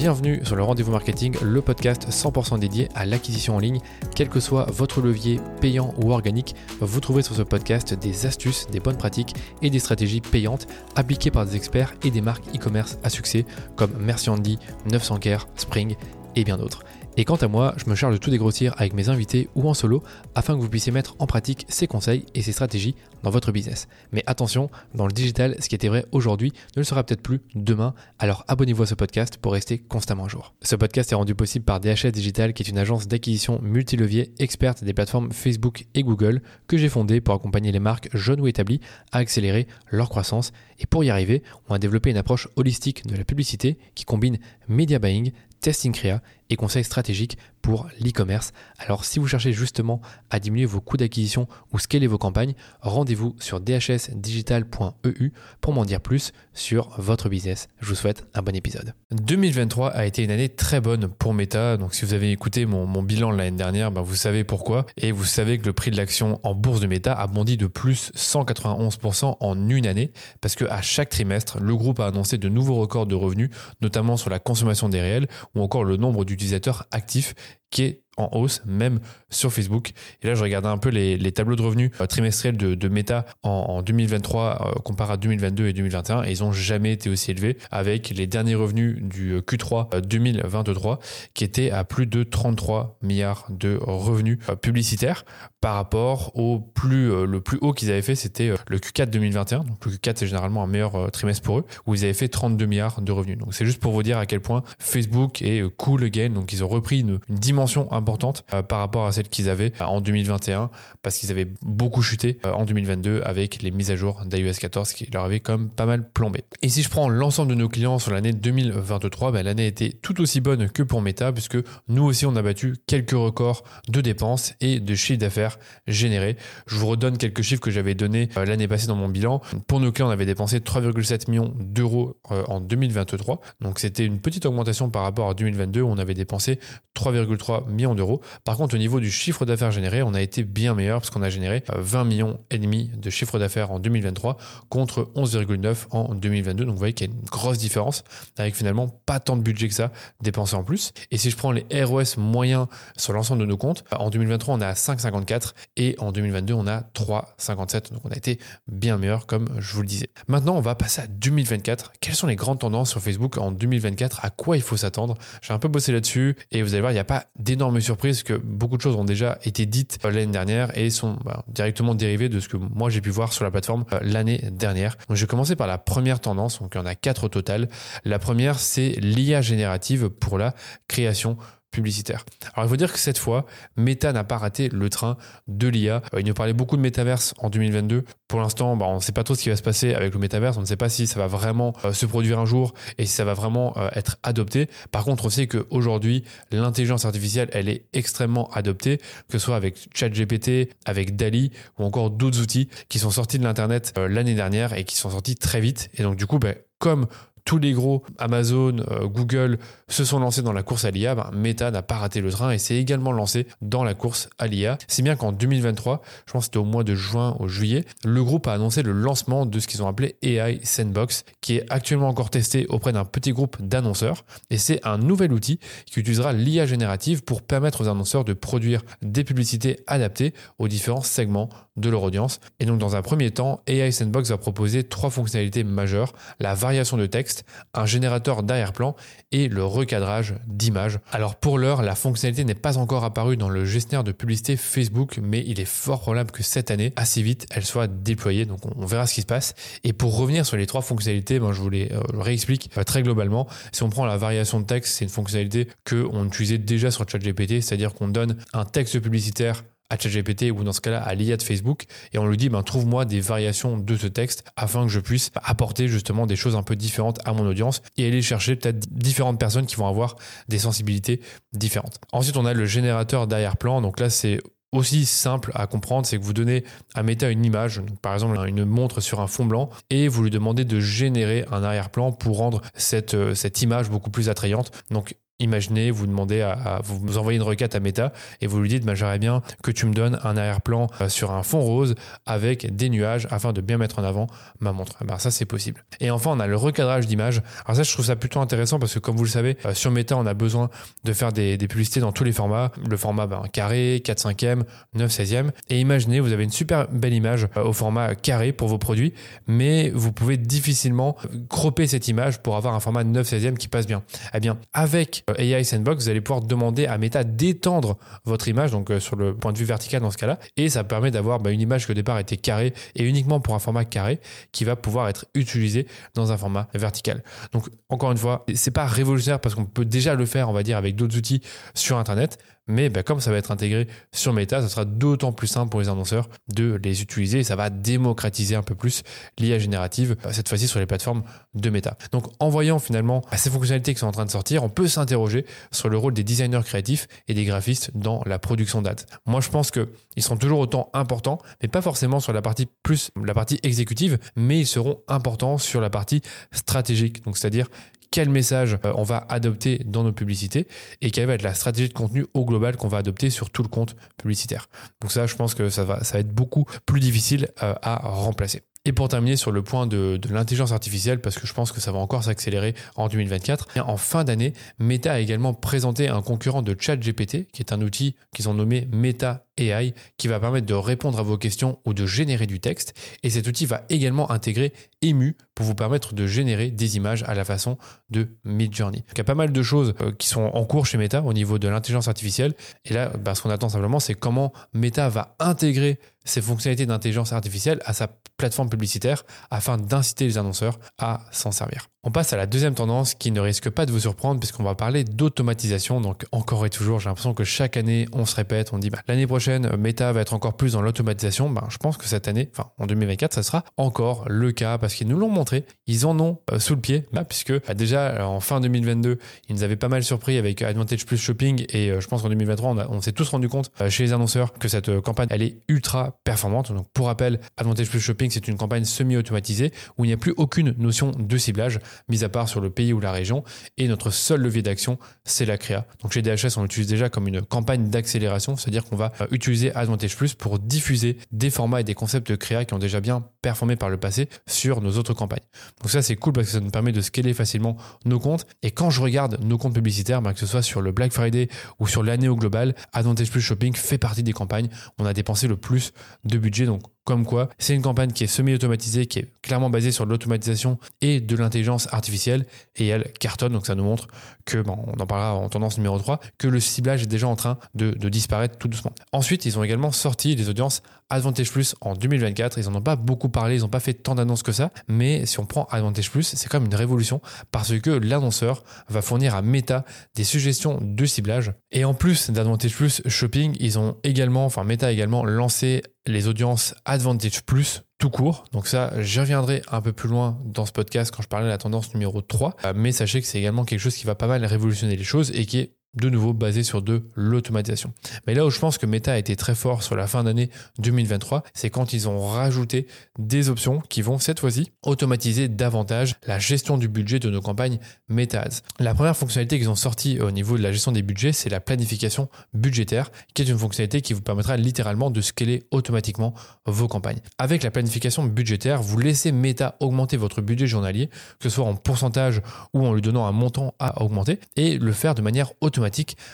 Bienvenue sur le Rendez-vous Marketing, le podcast 100% dédié à l'acquisition en ligne. Quel que soit votre levier payant ou organique, vous trouverez sur ce podcast des astuces, des bonnes pratiques et des stratégies payantes appliquées par des experts et des marques e-commerce à succès comme Merci Andy, 900care, Spring et bien d'autres. Et quant à moi, je me charge de tout dégrossir avec mes invités ou en solo afin que vous puissiez mettre en pratique ces conseils et ces stratégies dans votre business. Mais attention, dans le digital, ce qui était vrai aujourd'hui ne le sera peut-être plus demain, alors abonnez-vous à ce podcast pour rester constamment à jour. Ce podcast est rendu possible par DHS Digital qui est une agence d'acquisition multilevier experte des plateformes Facebook et Google que j'ai fondée pour accompagner les marques jeunes ou établies à accélérer leur croissance. Et pour y arriver, on a développé une approche holistique de la publicité qui combine media buying, testing créa et conseils stratégiques pour l'e-commerce. Alors si vous cherchez justement à diminuer vos coûts d'acquisition ou scaler vos campagnes, rendez-vous sur dhsdigital.eu pour m'en dire plus sur votre business. Je vous souhaite un bon épisode. 2023 a été une année très bonne pour Meta. Donc si vous avez écouté mon, bilan l'année dernière, ben vous savez pourquoi. Et vous savez que le prix de l'action en bourse de Meta a bondi de plus 191% en une année parce que à chaque trimestre, le groupe a annoncé de nouveaux records de revenus, notamment sur la consommation des réels ou encore le nombre d'utilisateurs actifs qui est en hausse, même sur Facebook. Et là, je regardais un peu les, tableaux de revenus euh, trimestriels de, Meta en, 2023 euh, comparé à 2022 et 2021, et ils n'ont jamais été aussi élevés avec les derniers revenus du Q3 2023 qui étaient à plus de 33 milliards de revenus euh, publicitaires par rapport au plus le plus haut qu'ils avaient fait, c'était le Q4 2021. Donc le Q4 c'est généralement un meilleur trimestre pour eux où ils avaient fait 32 milliards de revenus. Donc c'est juste pour vous dire à quel point Facebook est cool again. Donc ils ont repris une dimension importante euh, par rapport à celle qu'ils avaient euh, en 2021 parce qu'ils avaient beaucoup chuté euh, en 2022 avec les mises à jour d'iOS 14 qui leur avaient comme pas mal plombé. Et si je prends l'ensemble de nos clients sur l'année 2023, ben, l'année était tout aussi bonne que pour Meta puisque nous aussi on a battu quelques records de dépenses et de chiffre d'affaires générés. Je vous redonne quelques chiffres que j'avais donnés l'année passée dans mon bilan. Pour nos clients, on avait dépensé 3,7 millions d'euros en 2023. Donc c'était une petite augmentation par rapport à 2022 où on avait dépensé 3,3 millions d'euros. Par contre, au niveau du chiffre d'affaires généré, on a été bien meilleur parce qu'on a généré 20 euh, millions et demi de chiffre d'affaires en 2023 contre 11,9 en 2022. Donc vous voyez qu'il y a une grosse différence avec finalement pas tant de budget que ça dépensé en plus. Et si je prends les ROS moyens sur l'ensemble de nos comptes, en 2023 on à 5,54 et en 2022 on a 3,57. Donc on a été bien meilleur comme je vous le disais. Maintenant on va passer à 2024. Quelles sont les grandes tendances sur Facebook en 2024 À quoi il faut s'attendre? J'ai un peu bossé là-dessus et vous allez voir, il n'y a pas d'énormes surprises que beaucoup de choses ont déjà été dites euh, l'année dernière et sont bah, directement dérivées de ce que moi j'ai pu voir sur la plateforme euh, l'année dernière. Donc je vais commencer par la première tendance, donc il y en a quatre au total. La première, c'est l'IA générative pour la création publicitaire. Alors il faut dire que cette fois, Meta n'a pas raté le train de l'IA. Euh, il nous parlait beaucoup de métaverse en 2022. Pour l'instant, bah, on ne sait pas trop ce qui va se passer avec le métaverse. On ne sait pas si ça va vraiment euh, se produire un jour et si ça va vraiment euh, être adopté. Par contre, on sait qu'aujourd'hui, l'intelligence artificielle, elle est extrêmement adoptée, que ce soit avec ChatGPT, avec DALI ou encore d'autres outils qui sont sortis de l'Internet l'année dernière et qui sont sortis très vite. Et donc du coup, bah, comme tous les gros, Amazon, Google, se sont lancés dans la course à l'IA, ben, Meta n'a pas raté le train et s'est également lancé dans la course à l'IA. C'est bien qu'en 2023, je pense que c'était au mois de juin ou juillet, le groupe a annoncé le lancement de ce qu'ils ont appelé AI Sandbox, qui est actuellement encore testé auprès d'un petit groupe d'annonceurs. Et c'est un nouvel outil qui utilisera l'IA générative pour permettre aux annonceurs de produire des publicités adaptées aux différents segments de leur audience. Et donc dans un premier temps, AI Sandbox va proposer trois fonctionnalités majeures, la variation de texte, un générateur d'arrière-plan et le recadrage d'images. Alors pour l'heure, la fonctionnalité n'est pas encore apparue dans le gestionnaire de publicité Facebook, mais il est fort probable que cette année, assez vite, elle soit déployée. Donc on verra ce qui se passe. Et pour revenir sur les trois fonctionnalités, ben, je vous les euh, réexplique euh, très globalement. Si on prend la variation de texte, c'est une fonctionnalité que on utilisait déjà sur ChatGPT, c'est-à-dire qu'on donne un texte publicitaire à ChatGPT ou dans ce cas-là à l'IA de Facebook et on lui dit ben, trouve-moi des variations de ce texte afin que je puisse apporter justement des choses un peu différentes à mon audience et aller chercher peut-être différentes personnes qui vont avoir des sensibilités différentes. Ensuite, on a le générateur d'arrière-plan. Donc là, c'est aussi simple à comprendre, c'est que vous donnez à Meta une image, par exemple une montre sur un fond blanc, et vous lui demandez de générer un arrière-plan pour rendre cette, euh, cette image beaucoup plus attrayante. Donc Imaginez, vous demandez à, vous envoyez une requête à Meta et vous lui dites bah, j'aimerais bien que tu me donnes un arrière-plan euh, sur un fond rose avec des nuages afin de bien mettre en avant ma montre. Ben, ça c'est possible. Et enfin on a le recadrage d'image. Alors ça je trouve ça plutôt intéressant parce que comme vous le savez euh, sur Meta on a besoin de faire des, publicités dans tous les formats. Le format ben, carré, 4 5e, 9 16e. Et imaginez vous avez une super belle image euh, au format carré pour vos produits mais vous pouvez difficilement cropper cette image pour avoir un format 9 16e qui passe bien. Eh bien avec AI Sandbox, vous allez pouvoir demander à Meta d'étendre votre image, donc euh, sur le point de vue vertical dans ce cas-là, et ça permet d'avoir bah, une image qui au départ était carrée et uniquement pour un format carré qui va pouvoir être utilisé dans un format vertical. Donc encore une fois, c'est pas révolutionnaire parce qu'on peut déjà le faire, on va dire, avec d'autres outils sur Internet, mais bah, comme ça va être intégré sur Meta, ça sera d'autant plus simple pour les annonceurs de les utiliser et ça va démocratiser un peu plus l'IA générative, euh, cette fois-ci sur les plateformes de Meta. Donc en voyant finalement bah, ces fonctionnalités qui sont en train de sortir, on peut s'interroger sur le rôle des designers créatifs et des graphistes dans la production d'ads. Moi je pense qu'ils seront toujours autant importants, mais pas forcément sur la partie plus la partie exécutive, mais ils seront importants sur la partie stratégique. Donc c'est-à-dire quel message euh, on va adopter dans nos publicités et quelle va être la stratégie de contenu au global qu'on va adopter sur tout le compte publicitaire. Donc ça, je pense que ça va, ça va être beaucoup plus difficile euh, à remplacer. Et pour terminer sur le point de, l'intelligence artificielle, parce que je pense que ça va encore s'accélérer en 2024, en fin d'année, Meta a également présenté un concurrent de ChatGPT, qui est un outil qu'ils ont nommé Meta AI, qui va permettre de répondre à vos questions ou de générer du texte. Et cet outil va également intégrer Emu pour vous permettre de générer des images à la façon de Midjourney. il y a pas mal de choses euh, qui sont en cours chez Meta au niveau de l'intelligence artificielle. Et là, bah, ce qu'on attend simplement, c'est comment Meta va intégrer ces fonctionnalités d'intelligence artificielle à sa plateforme publicitaire afin d'inciter les annonceurs à s'en servir. On passe à la deuxième tendance qui ne risque pas de vous surprendre puisqu'on va parler d'automatisation. Donc encore et toujours, j'ai l'impression que chaque année on se répète, on dit bah, l'année prochaine Meta va être encore plus dans l'automatisation. Ben, je pense que cette année, enfin en 2024, ça sera encore le cas parce qu'ils nous l'ont montré. Ils en ont euh, sous le pied bah, puisque bah, déjà en fin 2022, ils nous avaient pas mal surpris avec Advantage Plus Shopping et euh, je pense qu'en 2023, on, s'est tous rendu compte euh, chez les annonceurs que cette campagne elle est ultra performante. Donc pour rappel, Advantage Plus Shopping c'est une campagne semi-automatisée où il n'y a plus aucune notion de ciblage mis à part sur le pays ou la région. Et notre seul levier d'action, c'est la créa. Donc chez DHS, on l'utilise déjà comme une campagne d'accélération, c'est-à-dire qu'on va euh, utiliser Advantage Plus pour diffuser des formats et des concepts de créa qui ont déjà bien performé par le passé sur nos autres campagnes. Donc ça, c'est cool parce que ça nous permet de scaler facilement nos comptes. Et quand je regarde nos comptes publicitaires, ben, que ce soit sur le Black Friday ou sur l'année au global, Advantage Plus Shopping fait partie des campagnes on a dépensé le plus de budget. Donc comme quoi, c'est une campagne qui est semi-automatisée, qui est clairement basée sur l'automatisation et de l'intelligence artificielle, et elle cartonne, donc ça nous montre que, bon, on en parlera en tendance numéro 3, que le ciblage est déjà en train de, de disparaître tout doucement. Ensuite, ils ont également sorti des audiences Advantage Plus en 2024. Ils n'en ont pas beaucoup parlé, ils n'ont pas fait tant d'annonces que ça, mais si on prend Advantage Plus, c'est quand même une révolution parce que l'annonceur va fournir à Meta des suggestions de ciblage. Et en plus d'Advantage Plus Shopping, ils ont également, enfin Meta a également lancé les audiences Advantage Plus tout court. Donc ça, j'y reviendrai un peu plus loin dans ce podcast quand je parlais de la tendance numéro 3. Mais sachez que c'est également quelque chose qui va pas mal révolutionner les choses et qui est de nouveau basé sur de l'automatisation. Mais là où je pense que Meta a été très fort sur la fin d'année 2023, c'est quand ils ont rajouté des options qui vont cette fois-ci automatiser davantage la gestion du budget de nos campagnes Meta. La première fonctionnalité qu'ils ont sortie au niveau de la gestion des budgets, c'est la planification budgétaire, qui est une fonctionnalité qui vous permettra littéralement de scaler automatiquement vos campagnes. Avec la planification budgétaire, vous laissez Meta augmenter votre budget journalier, que ce soit en pourcentage ou en lui donnant un montant à augmenter, et le faire de manière automatique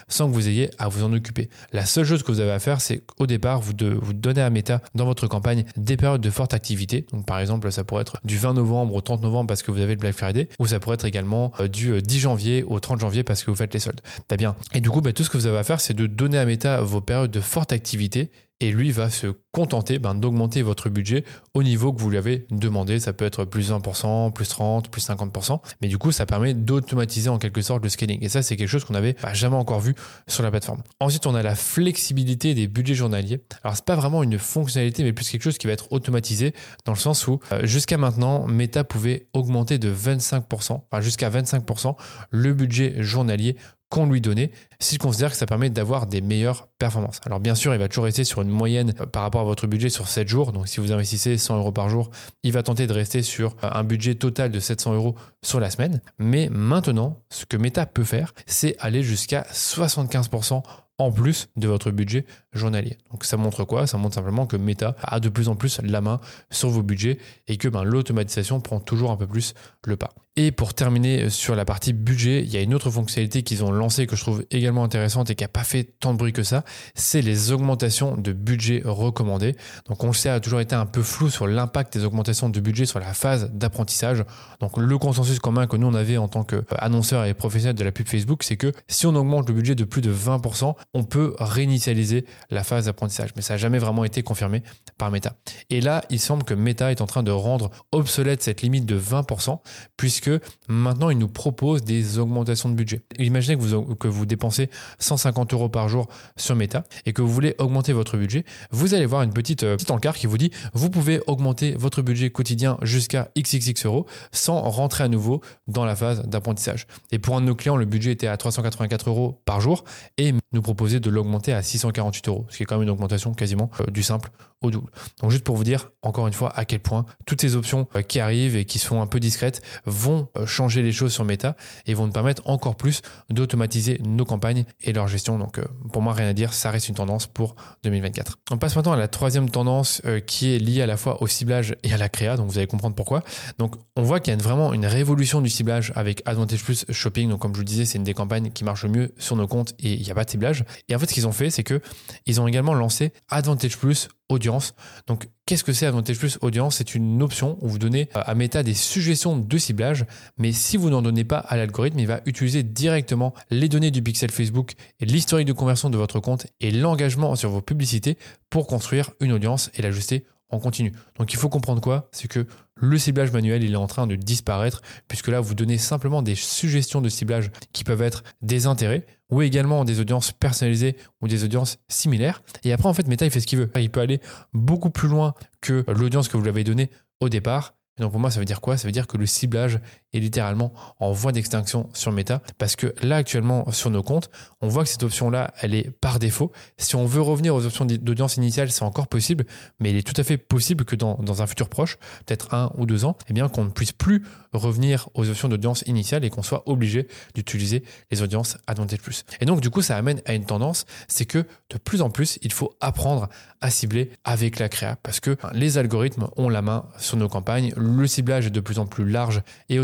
sans que vous ayez à vous en occuper. La seule chose que vous avez à faire, c'est au départ, vous, de, vous donnez à Meta dans votre campagne des périodes de forte activité. Donc par exemple, ça pourrait être du 20 novembre au 30 novembre parce que vous avez le Black Friday, ou ça pourrait être également euh, du 10 euh, janvier au 30 janvier parce que vous faites les soldes. Très bien. Et du coup, bah, tout ce que vous avez à faire, c'est de donner à Meta vos périodes de forte activité et lui va se contenter ben, d'augmenter votre budget au niveau que vous lui avez demandé. Ça peut être plus 20%, plus 30%, plus 50%, mais du coup ça permet d'automatiser en quelque sorte le scaling. Et ça c'est quelque chose qu'on n'avait jamais encore vu sur la plateforme. Ensuite on a la flexibilité des budgets journaliers. Alors c'est pas vraiment une fonctionnalité mais plus quelque chose qui va être automatisé dans le sens où euh, jusqu'à maintenant Meta pouvait augmenter de 25%, enfin jusqu'à 25% le budget journalier qu'on lui donnait s'il considère que ça permet d'avoir des meilleures performances. Alors bien sûr, il va toujours rester sur une moyenne euh, par rapport à votre budget sur 7 jours. Donc si vous investissez 100 euros par jour, il va tenter de rester sur euh, un budget total de 700 euros sur la semaine. Mais maintenant, ce que Meta peut faire, c'est aller jusqu'à 75% en plus de votre budget journalier. Donc ça montre quoi? Ça montre simplement que Meta a de plus en plus la main sur vos budgets et que ben, l'automatisation prend toujours un peu plus le pas. Et pour terminer sur la partie budget, il y a une autre fonctionnalité qu'ils ont lancée que je trouve également intéressante et qui n'a pas fait tant de bruit que ça, c'est les augmentations de budget recommandées. Donc on le sait, a toujours été un peu flou sur l'impact des augmentations de budget sur la phase d'apprentissage. Donc le consensus commun que nous on avait en tant qu'annonceur et professionnel de la pub Facebook, c'est que si on augmente le budget de plus de 20%, on peut réinitialiser la phase d'apprentissage. Mais ça n'a jamais vraiment été confirmé par Meta. Et là, il semble que Meta est en train de rendre obsolète cette limite de 20%, puisque maintenant il nous propose des augmentations de budget. Imaginez que vous, que vous dépensez 150 euros par jour sur Meta et que vous voulez augmenter votre budget, vous allez voir une petite, euh, petite encart qui vous dit vous pouvez augmenter votre budget quotidien jusqu'à XXX euros sans rentrer à nouveau dans la phase d'apprentissage. Et pour un de nos clients, le budget était à 384 euros par jour et proposer de l'augmenter à 648 euros, ce qui est quand même une augmentation quasiment euh, du simple au double. Donc juste pour vous dire, encore une fois, à quel point toutes ces options euh, qui arrivent et qui sont un peu discrètes vont euh, changer les choses sur Meta et vont nous permettre encore plus d'automatiser nos campagnes et leur gestion. Donc pour moi, rien à dire, ça reste une tendance pour 2024. On passe maintenant à la troisième tendance qui est liée à la fois au ciblage et à la créa, donc vous allez comprendre pourquoi. Donc on voit qu'il y a vraiment une révolution du ciblage avec Advantage Plus Shopping. Donc comme je vous disais, c'est une des campagnes qui marche le mieux sur nos comptes et il n'y a pas de ciblage. Et en fait, ce qu'ils ont fait, c'est que ils ont également lancé Advantage Plus Audience. Donc, qu'est-ce que c'est Advantage Plus Audience? C'est une option où vous donnez à Meta des suggestions de ciblage, mais si vous n'en donnez pas à l'algorithme, il va utiliser directement les données du pixel Facebook l'historique de conversion de votre compte et l'engagement sur vos publicités pour construire une audience et l'ajuster en continu. Donc il faut comprendre quoi? C'est que le ciblage manuel, il est en train de disparaître, puisque là, vous donnez simplement des suggestions de ciblage qui peuvent être des intérêts, ou également des audiences personnalisées ou des audiences similaires. Et après, en fait, Meta, il fait ce qu'il veut. Il peut aller beaucoup plus loin que l'audience que vous lui avez donnée au départ donc pour moi, ça veut dire quoi? Ça veut dire que le ciblage littéralement en voie d'extinction sur Meta. Parce que là, actuellement, sur nos comptes, on voit que cette option-là, elle est par défaut. Si on veut revenir aux options d'audience initiale, c'est encore possible. Mais il est tout à fait possible que dans, dans un futur proche, peut-être un ou deux ans, eh bien qu'on ne puisse plus revenir aux options d'audience initiale et qu'on soit obligé d'utiliser les audiences Advantage Plus. Et donc, du coup, ça amène à une tendance, c'est que de plus en plus, il faut apprendre à cibler avec la créa parce que les algorithmes ont la main sur nos campagnes le ciblage est de plus en plus large et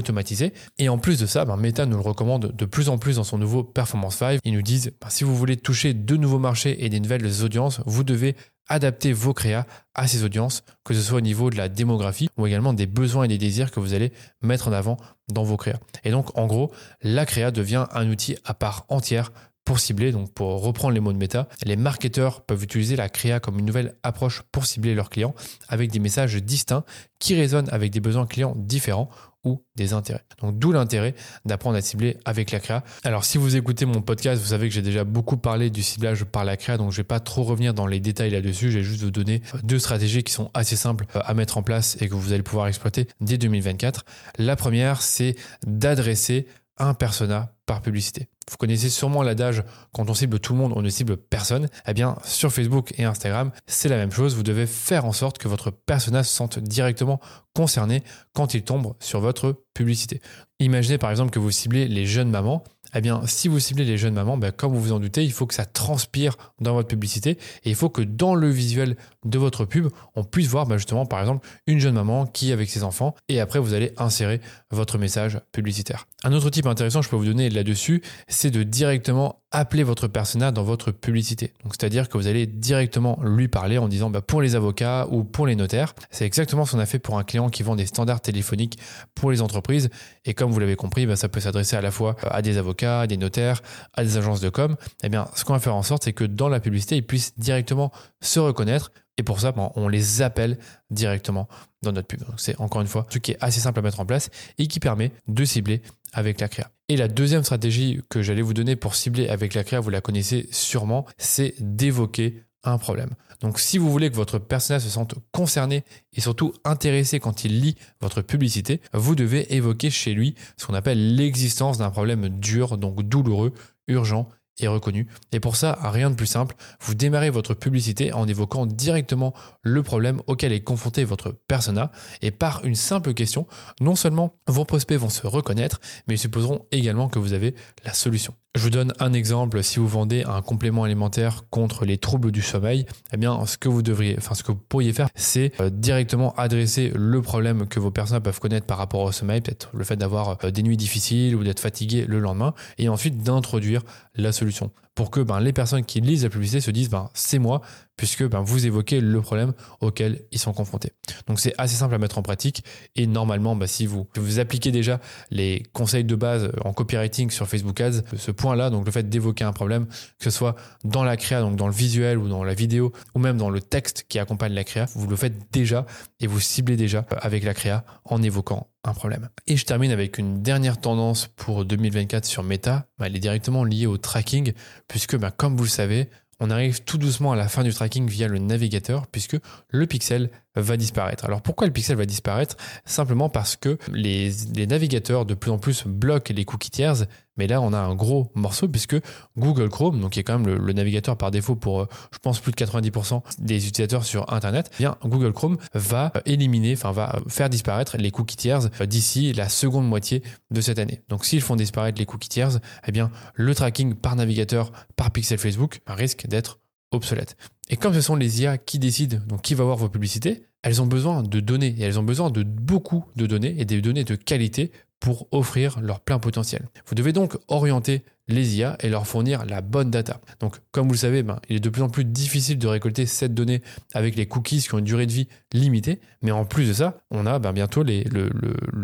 Et en plus de ça, ben, Meta nous le recommande de plus en plus dans son nouveau Performance 5. Ils nous disent, ben, si vous voulez toucher de nouveaux marchés et des nouvelles audiences, vous devez adapter vos créas à ces audiences, que ce soit au niveau de la démographie ou également des besoins et des désirs que vous allez mettre en avant dans vos créas. Et donc, en gros, la créa devient un outil à part entière pour cibler, donc pour reprendre les mots de méta, les marketeurs peuvent utiliser la créa comme une nouvelle approche pour cibler leurs clients avec des messages distincts qui résonnent avec des besoins clients différents ou des intérêts. Donc d'où l'intérêt d'apprendre à cibler avec la créa. Alors si vous écoutez mon podcast, vous savez que j'ai déjà beaucoup parlé du ciblage par la créa, donc je vais pas trop revenir dans les détails là-dessus, je vais juste vous donner deux stratégies qui sont assez simples à mettre en place et que vous allez pouvoir exploiter dès 2024. La première, c'est d'adresser un persona par publicité. Vous connaissez sûrement l'adage quand on cible tout le monde, on ne cible personne. Eh bien, sur Facebook et Instagram, c'est la même chose. Vous devez faire en sorte que votre persona se sente directement concerné quand il tombe sur votre publicité. Imaginez par exemple que vous ciblez les jeunes mamans. Eh bien, si vous ciblez les jeunes mamans, ben, comme vous vous en doutez, il faut que ça transpire dans votre publicité et il faut que dans le visuel de votre pub, on puisse voir ben, justement par exemple une jeune maman qui est avec ses enfants et après vous allez insérer votre message publicitaire. Un autre type intéressant je peux vous donner là-dessus, c'est de directement appeler votre persona dans votre publicité. Donc c'est-à-dire que vous allez directement lui parler en disant bah, pour les avocats ou pour les notaires. C'est exactement ce qu'on a fait pour un client qui vend des standards téléphoniques pour les entreprises. Et comme vous l'avez compris, bah, ça peut s'adresser à la fois à des avocats, à des notaires, à des agences de com. Eh bien, ce qu'on va faire en sorte, c'est que dans la publicité, ils puissent directement se reconnaître. Et pour ça, bah, on les appelle directement dans notre pub. Donc c'est encore une fois un truc qui est assez simple à mettre en place et qui permet de cibler avec la créa. Et la deuxième stratégie que j'allais vous donner pour cibler avec la créa, vous la connaissez sûrement, c'est d'évoquer un problème. Donc si vous voulez que votre personnel se sente concerné et surtout intéressé quand il lit votre publicité, vous devez évoquer chez lui ce qu'on appelle l'existence d'un problème dur, donc douloureux, urgent est reconnu. Et pour ça, rien de plus simple, vous démarrez votre publicité en évoquant directement le problème auquel est confronté votre persona et par une simple question, non seulement vos prospects vont se reconnaître, mais ils supposeront également que vous avez la solution. Je vous donne un exemple. Si vous vendez un complément alimentaire contre les troubles du sommeil, eh bien, ce que vous devriez, enfin, ce que vous pourriez faire, c'est euh, directement adresser le problème que vos personnes peuvent connaître par rapport au sommeil, peut-être le fait d'avoir euh, des nuits difficiles ou d'être fatigué le lendemain, et ensuite d'introduire la solution pour que ben, les personnes qui lisent la publicité se disent ben, c'est moi, puisque ben, vous évoquez le problème auquel ils sont confrontés. Donc c'est assez simple à mettre en pratique et normalement, si vous, vous appliquez déjà les conseils de base en copywriting sur Facebook Ads, ce point-là, donc le fait d'évoquer un problème, que ce soit dans la créa, donc dans le visuel ou dans la vidéo, ou même dans le texte qui accompagne la créa, vous le faites déjà et vous ciblez déjà avec la créa en évoquant problème. Et je termine avec une dernière tendance pour 2024 sur Meta. Bah, elle est directement liée au tracking, puisque bah, comme vous le savez, on arrive tout doucement à la fin du tracking via le navigateur, puisque le pixel va disparaître. Alors pourquoi le pixel va disparaître? Simplement parce que les, navigateurs de plus en plus bloquent les cookies tiers, mais là on a un gros morceau puisque Google Chrome, donc qui est quand même le, navigateur par défaut pour euh, je pense plus de 90% des utilisateurs sur Internet, eh bien Google Chrome va éliminer, enfin va faire disparaître les cookies tiers d'ici la seconde moitié de cette année. Donc s'ils font disparaître les cookies tiers, eh bien le tracking par navigateur par pixel Facebook risque d'être obsolète. Et comme ce sont les IA qui décident donc qui va voir vos publicités, elles ont besoin de données et elles ont besoin de beaucoup de données et des données de qualité pour offrir leur plein potentiel. Vous devez donc orienter les IA et leur fournir la bonne data. Donc, comme vous le savez, ben, il est de plus en plus difficile de récolter cette donnée avec les cookies qui ont une durée de vie limitée. Mais en plus de ça, on a ben, bientôt les,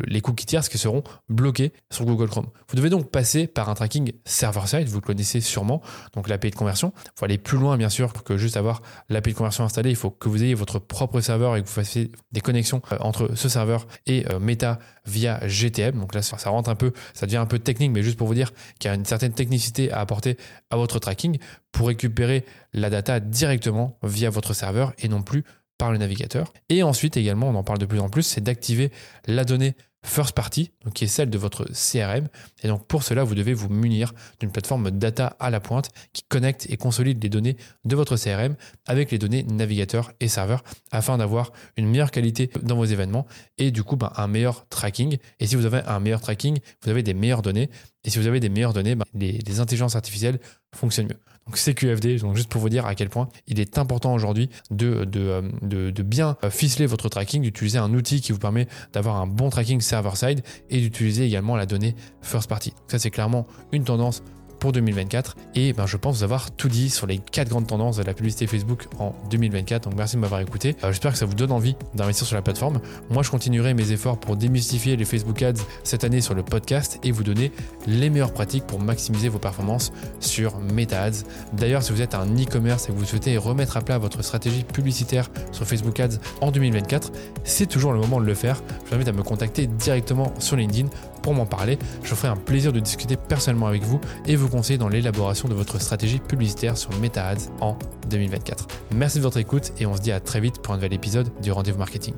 les cookies tiers qui seront bloqués sur Google Chrome. Vous devez donc passer par un tracking server-side, vous le connaissez sûrement, donc l'API de conversion. Il faut aller plus loin, bien sûr, que juste avoir l'API de conversion installée. Il faut que vous ayez votre propre serveur et que vous fassiez des connexions euh, entre ce serveur et euh, Meta via GTM. Donc là, ça rentre un peu, ça devient un peu technique, mais juste pour vous dire qu'il y a une certaine technicité à apporter à votre tracking pour récupérer la data directement via votre serveur et non plus par le navigateur. Et ensuite également, on en parle de plus en plus, c'est d'activer la donnée first party, qui est celle de votre CRM. Et donc pour cela, vous devez vous munir d'une plateforme data à la pointe qui connecte et consolide les données de votre CRM avec les données navigateur et serveur afin d'avoir une meilleure qualité dans vos événements et du coup ben, un meilleur tracking. Et si vous avez un meilleur tracking, vous avez des meilleures données. Et si vous avez des meilleures données, ben, les, intelligences artificielles fonctionnent mieux. Donc CQFD, donc juste pour vous dire à quel point il est important aujourd'hui de, euh, bien ficeler votre tracking, d'utiliser un outil qui vous permet d'avoir un bon tracking server-side et d'utiliser également la donnée first party. ça c'est clairement une tendance pour 2024. Et ben, je pense vous avoir tout dit sur les quatre grandes tendances de la publicité Facebook en 2024. Donc merci de m'avoir écouté. Euh, j'espère que ça vous donne envie d'investir sur la plateforme. Moi, je continuerai mes efforts pour démystifier les Facebook Ads cette année sur le podcast et vous donner les meilleures pratiques pour maximiser vos performances sur Meta Ads. D'ailleurs, si vous êtes un e-commerce et que vous souhaitez remettre à plat votre stratégie publicitaire sur Facebook Ads en 2024, c'est toujours le moment de le faire. Je vous invite à me contacter directement sur LinkedIn m'en parler. Je ferai un plaisir de discuter personnellement avec vous et vous conseiller dans l'élaboration de votre stratégie publicitaire sur Meta Ads en 2024. Merci de votre écoute et on se dit à très vite pour un nouvel épisode du Rendez-vous Marketing.